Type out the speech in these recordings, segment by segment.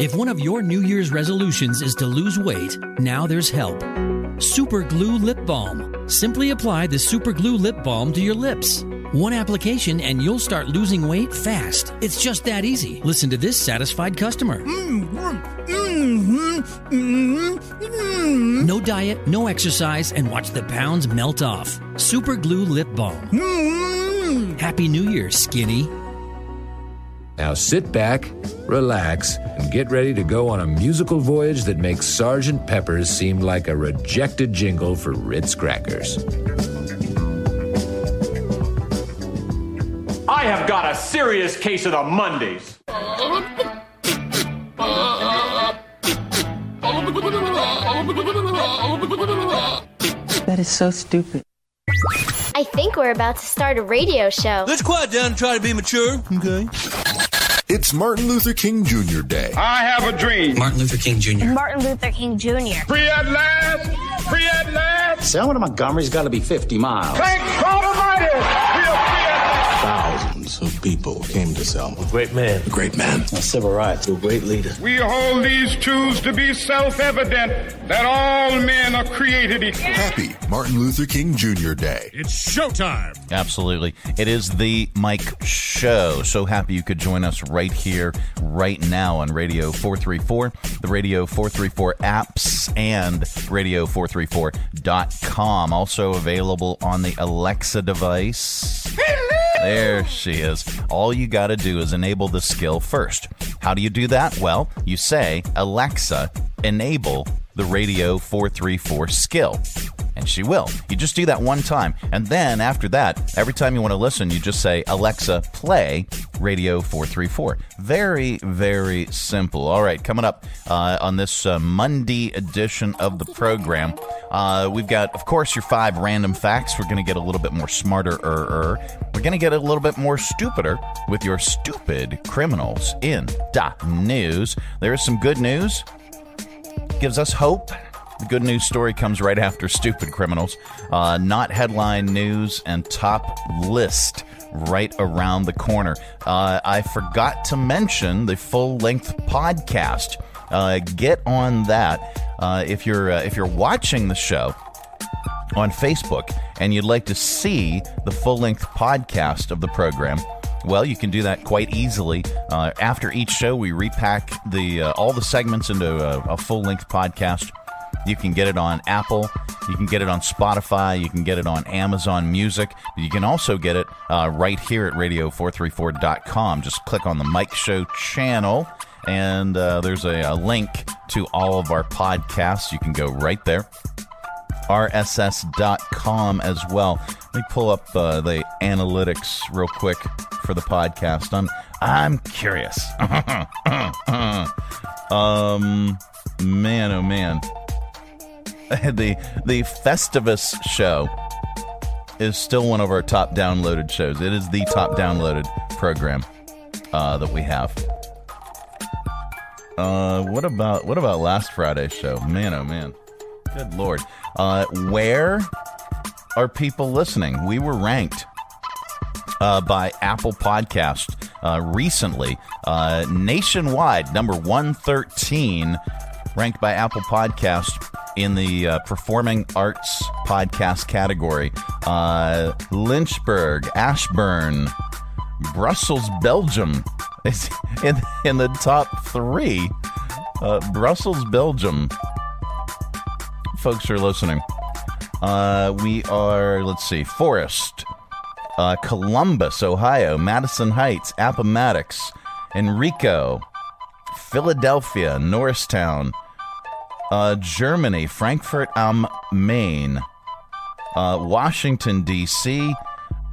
If one of your New Year's resolutions is to lose weight, now there's help. Super Glue Lip Balm. Simply apply the Super Glue Lip Balm to your lips. One application and you'll start losing weight fast. It's just that easy. Listen to this satisfied customer. No diet, no exercise, and watch the pounds melt off. Super Glue Lip Balm. Happy New Year, skinny. Now sit back, relax, and get ready to go on a musical voyage that makes Sergeant Pepper's seem like a rejected jingle for Ritz crackers. I have got a serious case of the Mondays. That is so stupid. I think we're about to start a radio show. Let's quiet down and try to be mature, okay? It's Martin Luther King Jr. Day. I have a dream. Martin Luther King Jr. Martin Luther King Jr. Free at last. Free at last. Selma to Montgomery's got to be 50 miles. Thank God Almighty. Thousands of people came to Selma. Great man. A great man. A civil rights, a great leader. We hold these truths to be self-evident that all men are created equal. Happy Martin Luther King Jr. Day. It's showtime. Absolutely. It is the Mike Show. So happy you could join us right here, right now on Radio 434, the Radio 434 apps, and Radio434.com. Also available on the Alexa device. There she is. All you got to do is enable the skill first. How do you do that? Well, you say, Alexa, enable the Radio 434 skill. And she will. You just do that one time. And then after that, every time you want to listen, you just say, Alexa, play Radio 434. Very, very simple. All right, coming up uh, on this uh, Monday edition of the program, uh, we've got, of course, your five random facts. We're going to get a little bit more smarter. We're going to get a little bit more stupider with your stupid criminals in dot news. There is some good news, gives us hope. The good news story comes right after Stupid Criminals. Uh, not headline news and top list right around the corner. Uh, I forgot to mention the full length podcast. Uh, get on that uh, if you're uh, if you're watching the show on Facebook and you'd like to see the full length podcast of the program. Well, you can do that quite easily. Uh, after each show, we repack the uh, all the segments into a, a full length podcast. You can get it on Apple. You can get it on Spotify. You can get it on Amazon Music. You can also get it uh, right here at radio434.com. Just click on the Mike Show channel, and uh, there's a, a link to all of our podcasts. You can go right there. RSS.com as well. Let me pull up uh, the analytics real quick for the podcast. I'm I'm curious. um, man, oh man, the the Festivus show is still one of our top downloaded shows. It is the top downloaded program uh, that we have. Uh, what about what about last Friday's show? Man, oh man, good lord. Uh, where are people listening? We were ranked uh, by Apple Podcast uh, recently, uh, nationwide, number 113, ranked by Apple Podcast in the uh, performing arts podcast category. Uh, Lynchburg, Ashburn, Brussels, Belgium is in, in the top three. Uh, Brussels, Belgium. Folks are listening. Uh, we are, let's see, Forest, uh, Columbus, Ohio, Madison Heights, Appomattox, Henrico, Philadelphia, Norristown, uh, Germany, Frankfurt am Main, uh, Washington, D.C.,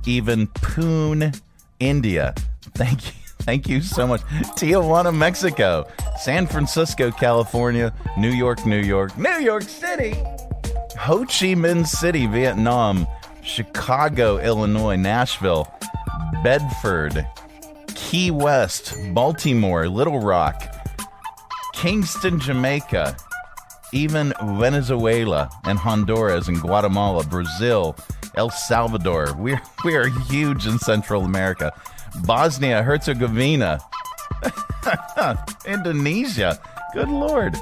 even Pune, India. Thank you. Thank you so much. Tijuana, Mexico, San Francisco, California, New York, New York, New York City, Ho Chi Minh City, Vietnam, Chicago, Illinois, Nashville, Bedford, Key West, Baltimore, Little Rock, Kingston, Jamaica, even Venezuela and Honduras and Guatemala, Brazil, El Salvador. We're, we are huge in Central America. Bosnia, Herzegovina. Indonesia. Good lord.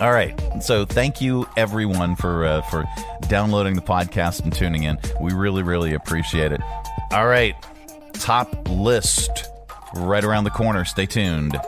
All right. So thank you everyone for uh, for downloading the podcast and tuning in. We really really appreciate it. All right. Top list right around the corner. Stay tuned.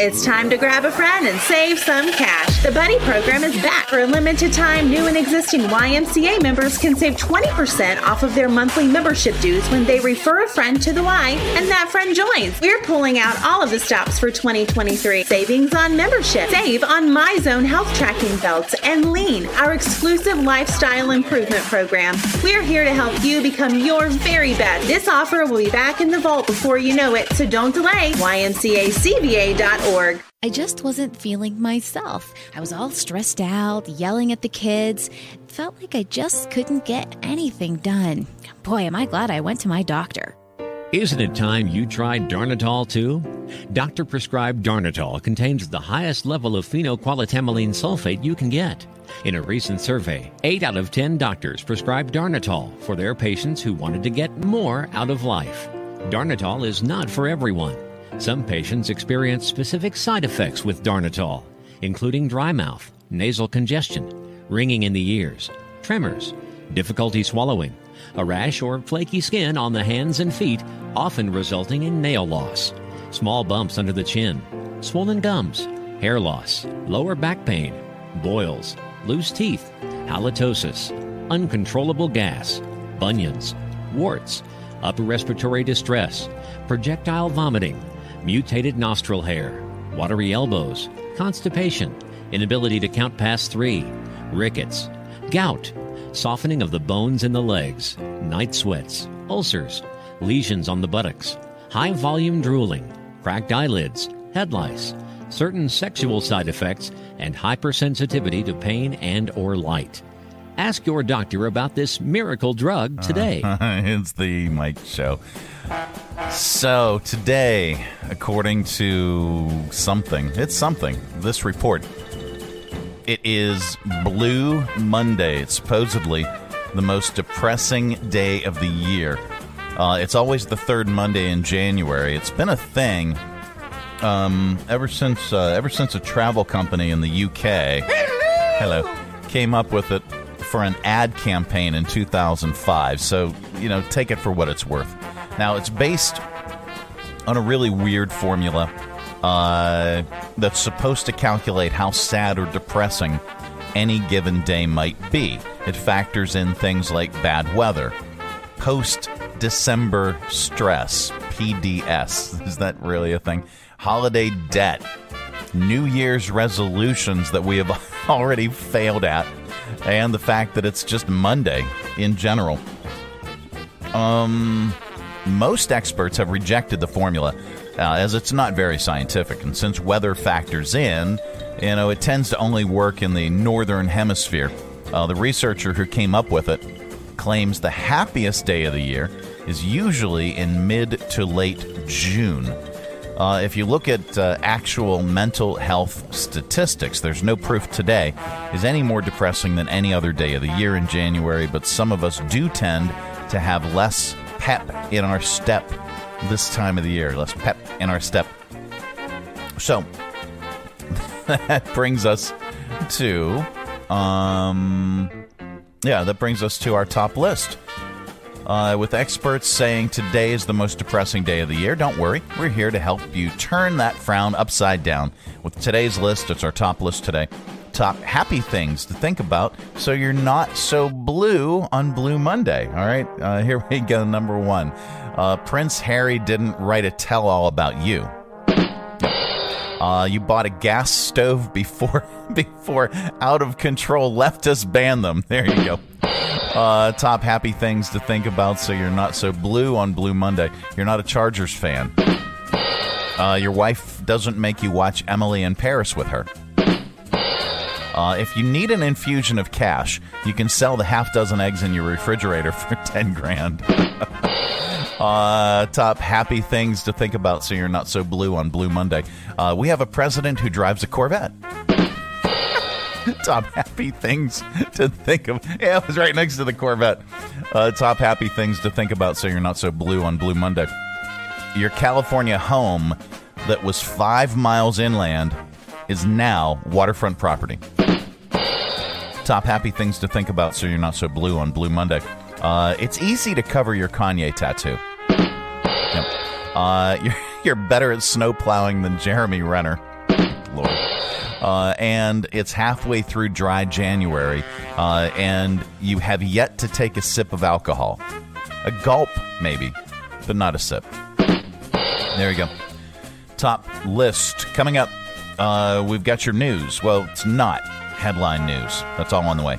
It's time to grab a friend and save some cash. The Buddy program is back for a limited time. New and existing YMCA members can save 20% off of their monthly membership dues when they refer a friend to the Y and that friend joins. We're pulling out all of the stops for 2023. Savings on membership. Save on MyZone health tracking belts and Lean, our exclusive lifestyle improvement program. We're here to help you become your very best. This offer will be back in the vault before you know it, so don't delay. YMCACVA.org org. I just wasn't feeling myself. I was all stressed out, yelling at the kids. Felt like I just couldn't get anything done. Boy, am I glad I went to my doctor. Isn't it time you tried Darnatol too? Doctor prescribed Darnatol contains the highest level of phenylqualitamelene sulfate you can get. In a recent survey, 8 out of 10 doctors prescribed Darnatol for their patients who wanted to get more out of life. Darnatol is not for everyone. Some patients experience specific side effects with Darnitol, including dry mouth, nasal congestion, ringing in the ears, tremors, difficulty swallowing, a rash or flaky skin on the hands and feet, often resulting in nail loss, small bumps under the chin, swollen gums, hair loss, lower back pain, boils, loose teeth, halitosis, uncontrollable gas, bunions, warts, upper respiratory distress, projectile vomiting, mutated nostril hair, watery elbows, constipation, inability to count past three, rickets, gout, softening of the bones in the legs, night sweats, ulcers, lesions on the buttocks, high volume drooling, cracked eyelids, head lice, certain sexual side effects, and hypersensitivity to pain and or light. Ask your doctor about this miracle drug today. Uh, it's the Mike Show. So, today, according to something, it's something, this report, it is Blue Monday. It's supposedly the most depressing day of the year. Uh, it's always the third Monday in January. It's been a thing um, ever since uh, ever since a travel company in the UK, hello, came up with it for an ad campaign in 2005. So you know, take it for what it's worth. Now, it's based on a really weird formula uh, that's supposed to calculate how sad or depressing any given day might be. It factors in things like bad weather, post December stress, PDS. Is that really a thing? Holiday debt, New Year's resolutions that we have already failed at, and the fact that it's just Monday in general. Um, most experts have rejected the formula uh, as it's not very scientific, and since weather factors in, you know, it tends to only work in the northern hemisphere. Uh, the researcher who came up with it claims the happiest day of the year is usually in mid to late June. Uh, if you look at uh, actual mental health statistics, there's no proof today is any more depressing than any other day of the year in January, but some of us do tend to have less pep in our step this time of the year, less pep in our step. So that brings us to, um, yeah, that brings us to our top list. Uh, with experts saying today is the most depressing day of the year, don't worry. We're here to help you turn that frown upside down. With today's list, it's our top list today. Top happy things to think about so you're not so blue on Blue Monday. All right, uh, here we go. Number one uh, Prince Harry didn't write a tell all about you. Uh, you bought a gas stove before before out of control leftists banned them. There you go. Uh, top happy things to think about so you're not so blue on Blue Monday. You're not a Chargers fan. Uh, your wife doesn't make you watch Emily in Paris with her. Uh, if you need an infusion of cash, you can sell the half dozen eggs in your refrigerator for 10 grand. uh, top happy things to think about so you're not so blue on Blue Monday. Uh, we have a president who drives a Corvette. top happy things to think of. Yeah, it was right next to the Corvette. Uh, top happy things to think about so you're not so blue on Blue Monday. your California home that was five miles inland is now waterfront property. Top happy things to think about so you're not so blue on Blue Monday. Uh, it's easy to cover your Kanye tattoo. Yep. Uh, you're, you're better at snow plowing than Jeremy Renner. Lord. Uh, and it's halfway through dry January, uh, and you have yet to take a sip of alcohol. A gulp, maybe, but not a sip. There you go. Top list coming up. Uh, we've got your news. Well, it's not headline news. That's all on the way.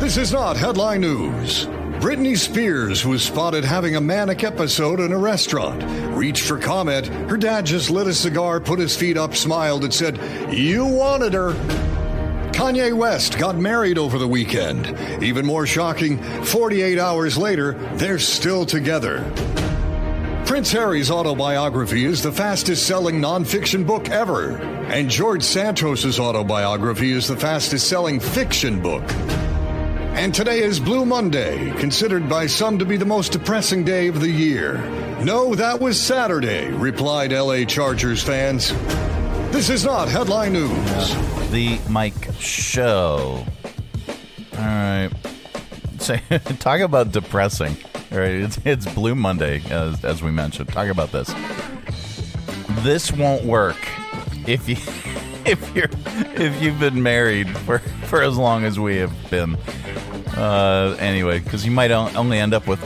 This is not headline news. Britney Spears was spotted having a manic episode in a restaurant. Reached for comment. Her dad just lit a cigar, put his feet up, smiled, and said, You wanted her. Kanye West got married over the weekend. Even more shocking, 48 hours later, they're still together. Prince Harry's autobiography is the fastest selling nonfiction book ever, and George Santos's autobiography is the fastest selling fiction book. And today is Blue Monday, considered by some to be the most depressing day of the year. No, that was Saturday, replied LA Chargers fans. This is not headline news. The Mike Show. All right. So, talk about depressing. All right, it's, it's Blue Monday, as, as we mentioned. Talk about this. This won't work if you if you're if you've been married for for as long as we have been. Uh, anyway, because you might only end up with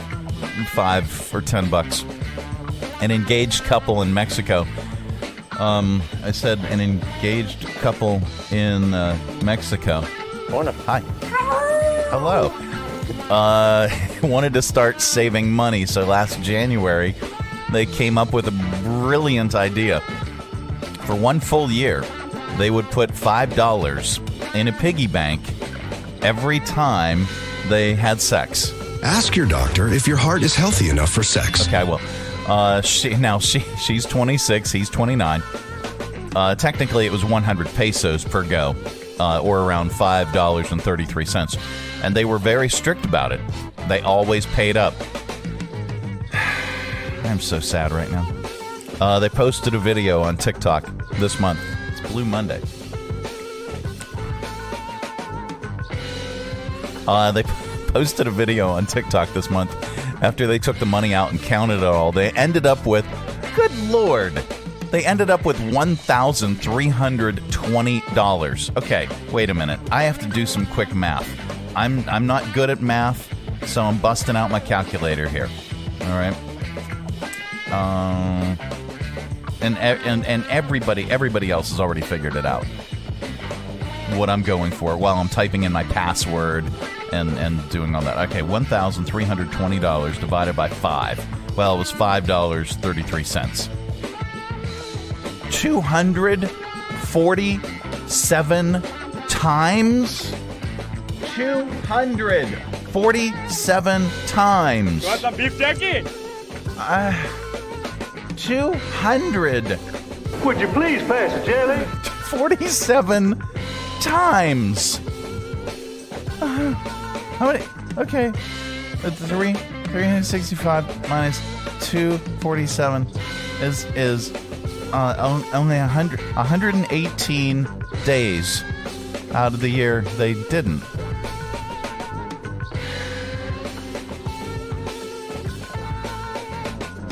five or ten bucks. An engaged couple in Mexico. Um, I said an engaged couple in uh, Mexico. Morning. Hi. Hello. Uh, wanted to start saving money, so last January they came up with a brilliant idea. For one full year, they would put five dollars in a piggy bank every time they had sex. Ask your doctor if your heart is healthy enough for sex. Okay, well, uh, she now she she's 26, he's 29. Uh, technically, it was 100 pesos per go, uh, or around five dollars and 33 cents, and they were very strict about it. They always paid up. I'm so sad right now. Uh, they posted a video on TikTok this month. It's Blue Monday. Uh, they posted a video on TikTok this month after they took the money out and counted it all. They ended up with, good lord, they ended up with $1,320. Okay, wait a minute. I have to do some quick math. I'm, I'm not good at math, so I'm busting out my calculator here. All right. Um, and, and, and everybody, everybody else has already figured it out. What I'm going for while I'm typing in my password and and doing all that. Okay, one thousand three hundred twenty dollars divided by five. Well, it was five dollars thirty three cents. Two hundred forty seven times. Two hundred forty seven times. You want some beef jerky? Uh, two hundred. Would you please pass the jelly? Forty seven times. Uh, how many? Okay. Uh, three, 365 minus 247 is is uh, only 100, 118 days out of the year they didn't.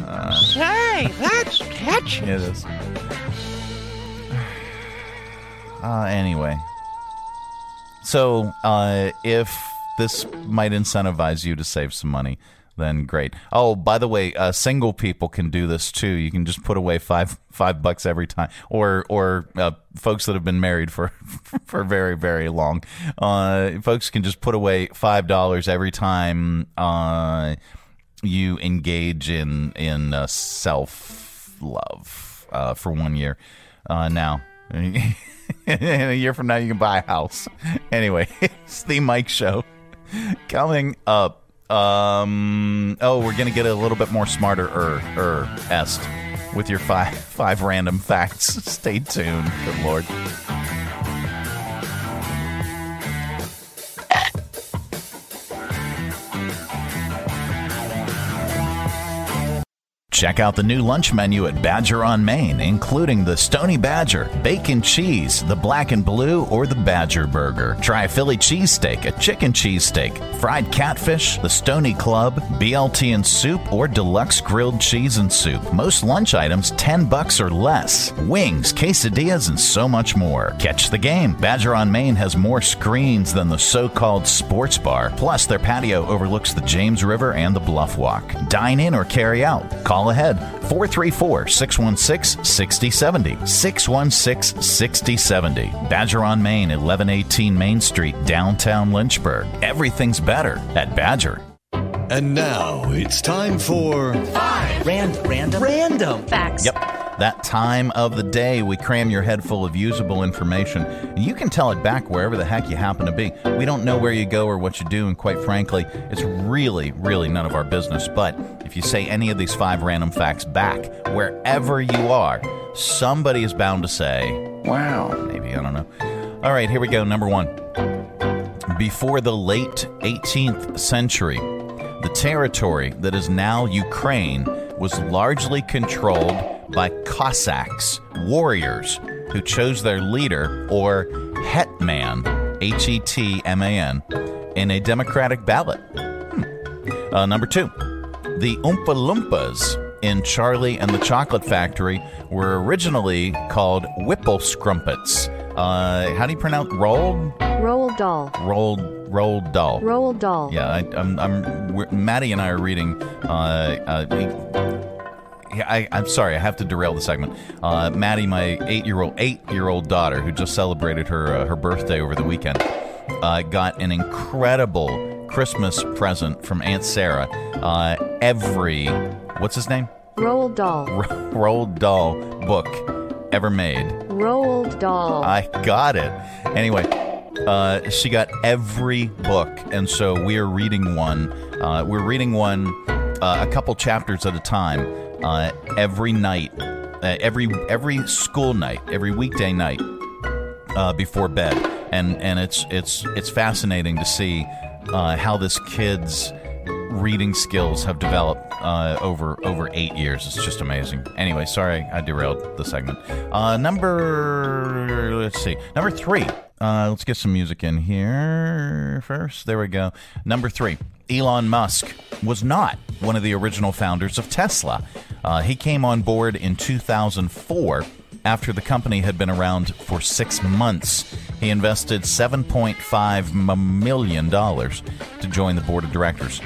Uh, that's catchy. It is. Uh, anyway, so uh, if this might incentivize you to save some money, then great. Oh, by the way, uh, single people can do this too. You can just put away five five bucks every time, or or uh, folks that have been married for for very very long. Uh, folks can just put away five dollars every time uh, you engage in in uh, self love uh, for one year. Now. in a year from now, you can buy a house. Anyway, it's the Mike Show coming up. Um, oh, we're gonna get a little bit more smarter er er est with your five five random facts. Stay tuned. Good lord. Check out the new lunch menu at Badger on Main, including the Stony Badger, bacon cheese, the black and blue, or the Badger Burger. Try a Philly cheesesteak, a chicken cheesesteak, fried catfish, the Stony Club, BLT and soup, or deluxe grilled cheese and soup. Most lunch items 10 bucks or less. Wings, quesadillas, and so much more. Catch the game. Badger on Main has more screens than the so-called sports bar. Plus, their patio overlooks the James River and the Bluff Walk. Dine in or carry out. Call ahead 434 616 6070. 616 6070. Badger on Main, 1118 Main Street, downtown Lynchburg. Everything's better at Badger. And now it's time for Five random, random, random facts. Yep. That time of the day, we cram your head full of usable information. And you can tell it back wherever the heck you happen to be. We don't know where you go or what you do, and quite frankly, it's really, really none of our business. But if you say any of these five random facts back, wherever you are, somebody is bound to say, Wow. Maybe, I don't know. All right, here we go. Number one. Before the late 18th century, the territory that is now Ukraine was largely controlled by Cossacks, warriors, who chose their leader, or hetman, H E T M A N, in a democratic ballot. Hmm. Uh, number two, the Oompa Loompas in Charlie and the Chocolate Factory were originally called Whipple Scrumpets. Uh, how do you pronounce rolled? Roald Dahl. Rolled Roald Dahl. Roald Dahl. Yeah, I, I'm. I'm. Maddie and I are reading. Uh, uh, yeah, I, I'm sorry, I have to derail the segment. Uh, Maddie, my eight-year-old eight-year-old daughter, who just celebrated her uh, her birthday over the weekend, uh, got an incredible Christmas present from Aunt Sarah. Uh, every what's his name? Roald Dahl. Roald Dahl book ever made. Roald Dahl. I got it. Anyway, uh, she got every book, and so we are reading one. Uh, we're reading one uh, a couple chapters at a time uh, every night, uh, every every school night, every weekday night uh, before bed, and and it's it's it's fascinating to see how this kid's reading skills have developed uh, over over eight years. It's just amazing. Anyway, sorry I derailed the segment. Uh, number let's see, number three. Uh, let's get some music in here first. There we go. Number three. Elon Musk was not one of the original founders of Tesla. Uh, he came on board in 2004 after the company had been around for six months. He invested $7.5 million to join the board of directors.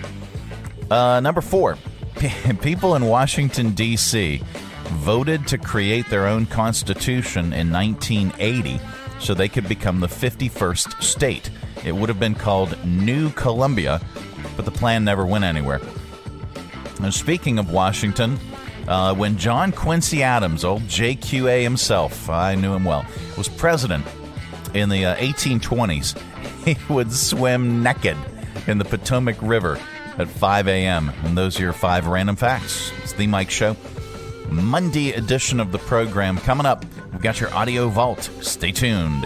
Uh, number four, people in Washington, D.C. voted to create their own constitution in 1980 so they could become the 51st state. It would have been called New Columbia, but the plan never went anywhere. Now, speaking of Washington, uh, when John Quincy Adams, old JQA himself, I knew him well, was president in the uh, 1820s, he would swim naked in the Potomac River at 5 a.m. And those are your five random facts. It's the Mike Show. Monday edition of the program coming up. We've got your audio vault. Stay tuned.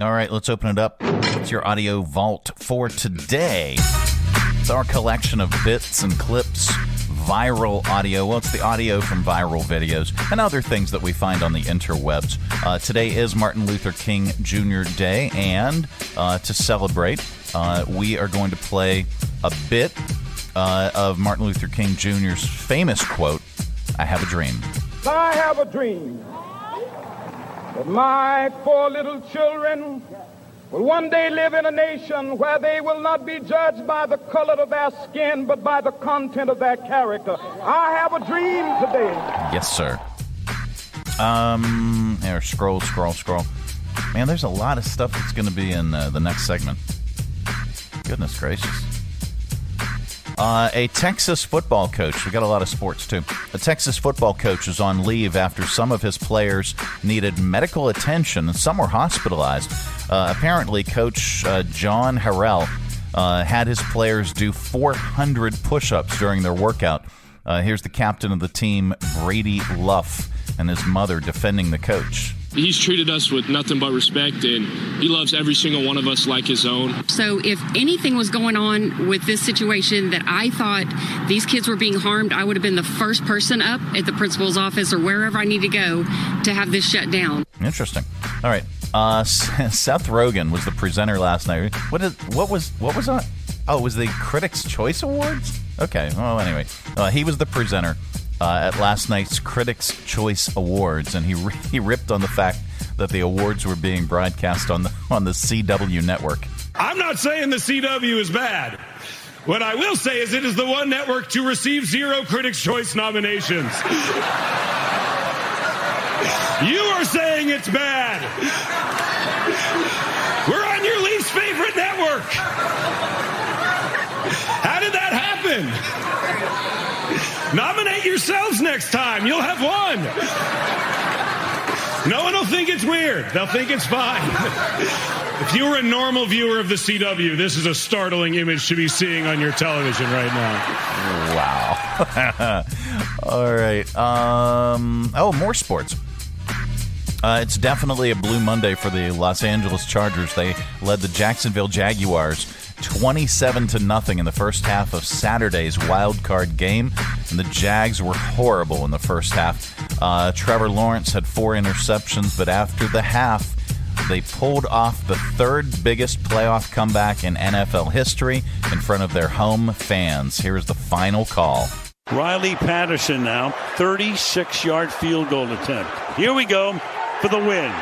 All right, let's open it up. It's your audio vault for today. It's our collection of bits and clips, viral audio. Well, it's the audio from viral videos and other things that we find on the interwebs. Uh, today is Martin Luther King Jr. Day, and uh, to celebrate, uh, we are going to play a bit uh, of Martin Luther King Jr.'s famous quote I have a dream. I have a dream that my four little children will one day live in a nation where they will not be judged by the color of their skin, but by the content of their character. I have a dream today. Yes, sir. Um, there, scroll, scroll, scroll. Man, there's a lot of stuff that's going to be in uh, the next segment. Goodness gracious. Uh, a Texas football coach, we got a lot of sports too. A Texas football coach is on leave after some of his players needed medical attention and some were hospitalized. Uh, apparently, Coach uh, John Harrell uh, had his players do 400 push ups during their workout. Uh, here's the captain of the team, Brady Luff, and his mother defending the coach. He's treated us with nothing but respect, and he loves every single one of us like his own. So, if anything was going on with this situation that I thought these kids were being harmed, I would have been the first person up at the principal's office or wherever I need to go to have this shut down. Interesting. All right. Uh, Seth Rogen was the presenter last night. What is what was what was that? Oh, it was the Critics' Choice Awards. Okay. Well, anyway, uh, he was the presenter uh, at last night's Critics' Choice Awards, and he he ripped on the fact that the awards were being broadcast on the on the CW network. I'm not saying the CW is bad. What I will say is it is the one network to receive zero Critics' Choice nominations. You are saying it's bad. We're on your least favorite network. How did that happen? Nominate yourselves next time. You'll have one. No one will think it's weird. They'll think it's fine. If you were a normal viewer of the CW, this is a startling image to be seeing on your television right now. Wow. All right. Um, oh, more sports. Uh, it's definitely a Blue Monday for the Los Angeles Chargers. They led the Jacksonville Jaguars 27 to nothing in the first half of Saturday's wild card game, and the Jags were horrible in the first half. Uh, Trevor Lawrence had four interceptions, but after the half, they pulled off the third biggest playoff comeback in NFL history in front of their home fans. Here's the final call. Riley Patterson now, 36 yard field goal attempt. Here we go for the win.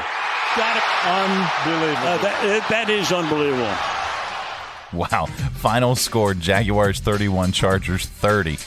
Got it. Unbelievable. Uh, that, that is unbelievable. Wow. Final score Jaguars 31, Chargers 30.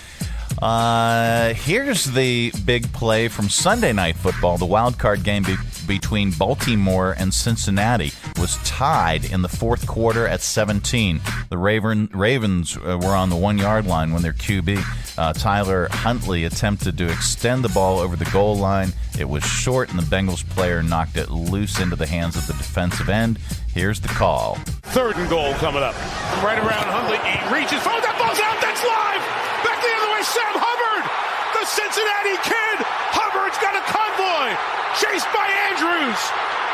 Uh, here's the big play from Sunday Night Football. The wild card game be- between Baltimore and Cincinnati was tied in the fourth quarter at 17. The Raven- Ravens uh, were on the one yard line when their QB, uh, Tyler Huntley, attempted to extend the ball over the goal line. It was short, and the Bengals player knocked it loose into the hands of the defensive end. Here's the call. Third and goal coming up. Right around Huntley. He reaches. Oh, that ball's out. That's live. Back the other way. Sam Hubbard. The Cincinnati kid. Hubbard's got a convoy. Chased by Andrews.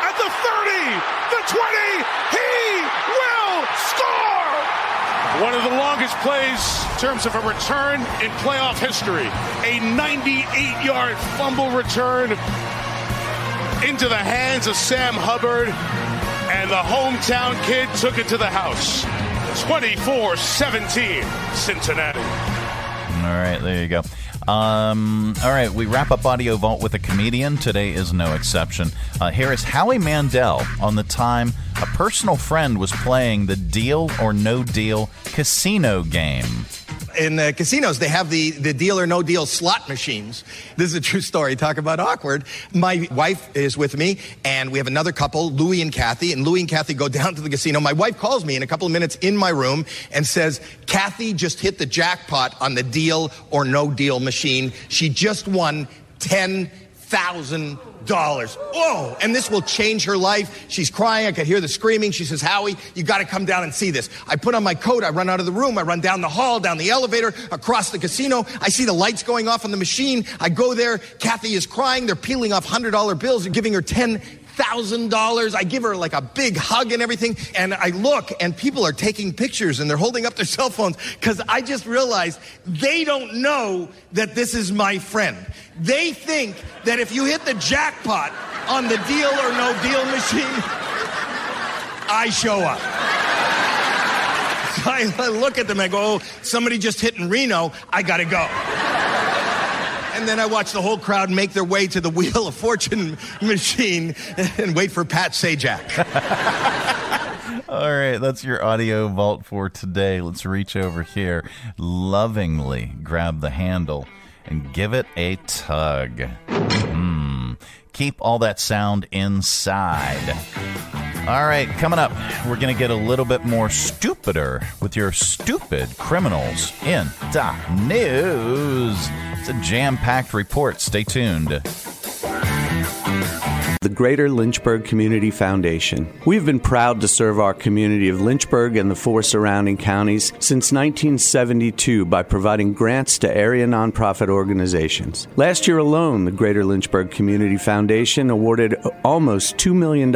At the 30. The 20. He will score. One of the longest plays in terms of a return in playoff history. A 98 yard fumble return into the hands of Sam Hubbard and the hometown kid took it to the house. 24 17, Cincinnati. All right, there you go. Um, all right, we wrap up Audio Vault with a comedian. Today is no exception. Uh, here is Howie Mandel on the time a personal friend was playing the Deal or No Deal casino game. in the casinos, they have the, the deal or no deal slot machines. This is a true story. Talk about awkward. My wife is with me, and we have another couple, Louie and Kathy. And Louie and Kathy go down to the casino. My wife calls me in a couple of minutes in my room and says, Kathy just hit the jackpot on the deal or no deal machine. She just won ten thousand dollars. Oh, and this will change her life. She's crying. I could hear the screaming. She says, Howie, you got to come down and see this. I put on my coat. I run out of the room. I run down the hall, down the elevator, across the casino. I see the lights going off on the machine. I go there. Kathy is crying. They're peeling off $100 bills and giving her 10 thousand dollars. I give her like a big hug and everything. And I look and people are taking pictures and they're holding up their cell phones because I just realized they don't know that this is my friend. They think that if you hit the jackpot on the deal or no deal machine, I show up. So I look at them and I go, oh, somebody just hit in Reno. I got to go. And then I watch the whole crowd make their way to the Wheel of Fortune machine and wait for Pat Sajak. All right, that's your audio vault for today. Let's reach over here, lovingly grab the handle, and give it a tug. Hmm. Keep all that sound inside. All right, coming up, we're going to get a little bit more stupider with your stupid criminals in the news. It's a jam packed report. Stay tuned. The Greater Lynchburg Community Foundation. We've been proud to serve our community of Lynchburg and the four surrounding counties since 1972 by providing grants to area nonprofit organizations. Last year alone, the Greater Lynchburg Community Foundation awarded almost $2 million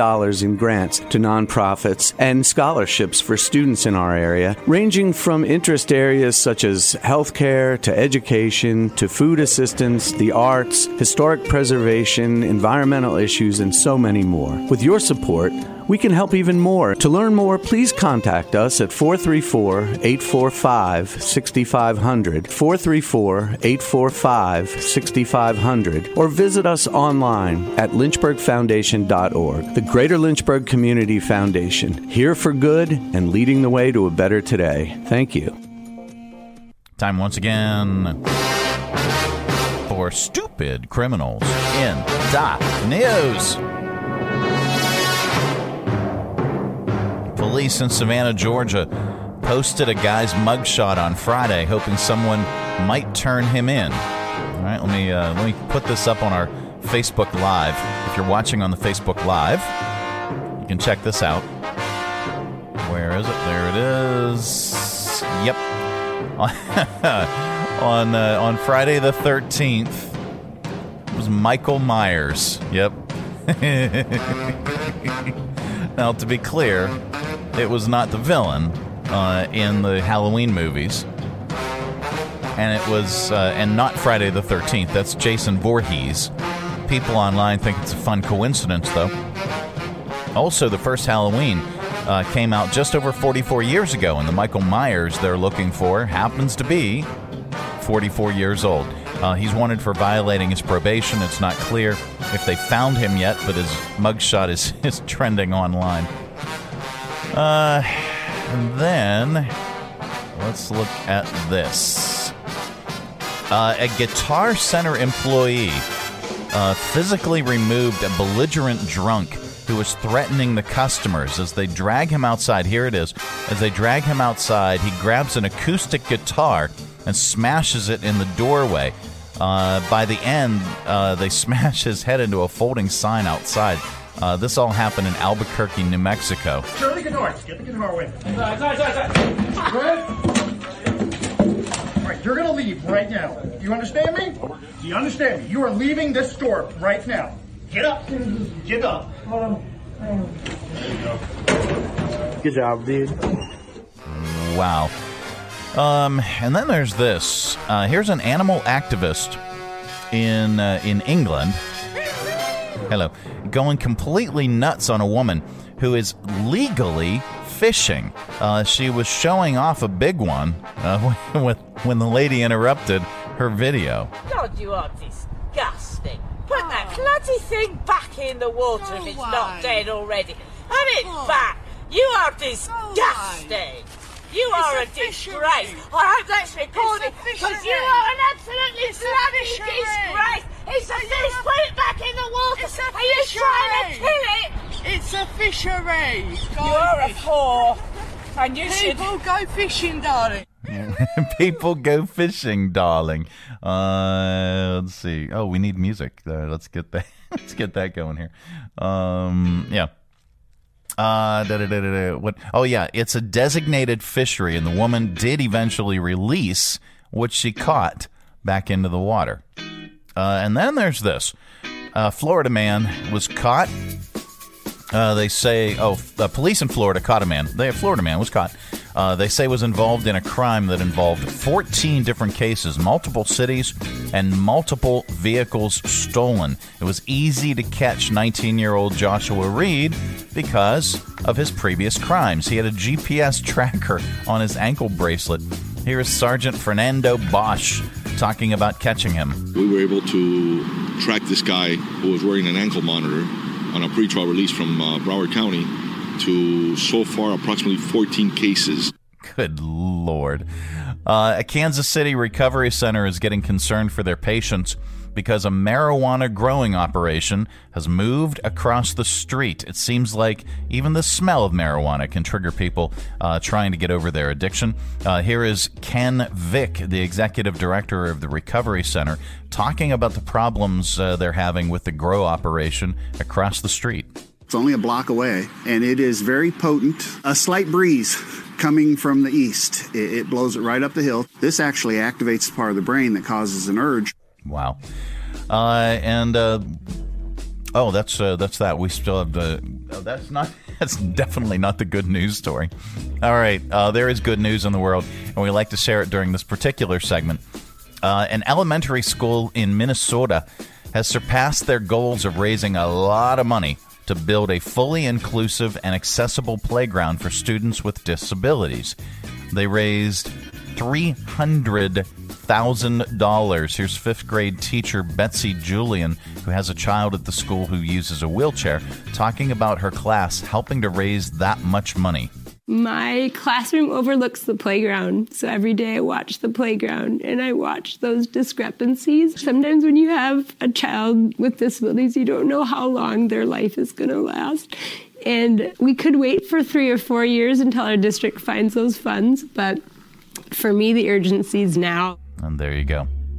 in grants to nonprofits and scholarships for students in our area, ranging from interest areas such as healthcare to education to food assistance, the arts, historic preservation, environmental issues, and so many more. With your support, we can help even more. To learn more, please contact us at 434 845 6500, 434 845 6500, or visit us online at lynchburgfoundation.org. The Greater Lynchburg Community Foundation, here for good and leading the way to a better today. Thank you. Time once again for stupid criminals in the news. Police in Savannah, Georgia posted a guy's mugshot on Friday, hoping someone might turn him in. All right, let me uh, let me put this up on our Facebook Live. If you're watching on the Facebook Live, you can check this out. Where is it? There it is. Yep. on uh, on Friday the 13th it was Michael Myers. Yep. now to be clear, it was not the villain uh, in the Halloween movies, and it was uh, and not Friday the 13th. That's Jason Voorhees. People online think it's a fun coincidence, though. Also, the first Halloween uh, came out just over 44 years ago, and the Michael Myers they're looking for happens to be 44 years old. Uh, he's wanted for violating his probation. It's not clear if they found him yet, but his mugshot is, is trending online. Uh, and then let's look at this. Uh, a Guitar Center employee uh, physically removed a belligerent drunk who was threatening the customers as they drag him outside. Here it is. As they drag him outside, he grabs an acoustic guitar and smashes it in the doorway. Uh, by the end, uh, they smash his head into a folding sign outside. Uh, this all happened in Albuquerque, New Mexico. Show the. Get the guitar away. Inside, inside, inside. Red. All right, you're gonna leave right now. Do you understand me? Do you understand me? You are leaving this store right now. Get up. Get up. Good job, dude. Wow. Um, and then there's this. Uh, here's an animal activist in uh, in England. Hello, going completely nuts on a woman who is legally fishing. Uh, she was showing off a big one uh, when, when the lady interrupted her video. God, you are disgusting. Put that bloody thing back in the water if it's not dead already. Have it back. You are disgusting. You are a disgrace. I hope that's recorded because you are an absolutely bloody disgrace. It's a fish. Put it back in the water. Are you trying to kill it? It's a fishery. You're a whore. And you should People go fishing, darling. People go fishing, darling. Uh, let's see. Oh, we need music. Uh, let's get that. let's get that going here. Um, yeah. Uh, da, da, da. What? Oh, yeah. It's a designated fishery, and the woman did eventually release what she caught back into the water. Uh, and then there's this. A Florida man was caught. Uh, they say, oh, police in Florida caught a man. They, a Florida man was caught. Uh, they say was involved in a crime that involved 14 different cases, multiple cities, and multiple vehicles stolen. It was easy to catch 19 year old Joshua Reed because of his previous crimes. He had a GPS tracker on his ankle bracelet. Here is Sergeant Fernando Bosch talking about catching him. We were able to track this guy who was wearing an ankle monitor on a pretrial release from uh, Broward County to so far approximately 14 cases. Good Lord. Uh, a Kansas City recovery center is getting concerned for their patients because a marijuana growing operation has moved across the street. It seems like even the smell of marijuana can trigger people uh, trying to get over their addiction. Uh, here is Ken Vick, the executive director of the Recovery Center, talking about the problems uh, they're having with the grow operation across the street. It's only a block away, and it is very potent. A slight breeze coming from the east, it, it blows it right up the hill. This actually activates the part of the brain that causes an urge. Wow. Uh, and uh, oh, that's uh, that's that. We still have the. Oh, that's not. That's definitely not the good news story. All right, uh, there is good news in the world, and we like to share it during this particular segment. Uh, an elementary school in Minnesota has surpassed their goals of raising a lot of money to build a fully inclusive and accessible playground for students with disabilities. They raised three hundred thousand dollars. Here's fifth grade teacher Betsy Julian, who has a child at the school who uses a wheelchair, talking about her class helping to raise that much money. My classroom overlooks the playground, so every day I watch the playground and I watch those discrepancies. Sometimes, when you have a child with disabilities, you don't know how long their life is going to last. And we could wait for three or four years until our district finds those funds, but for me, the urgency is now. And there you go.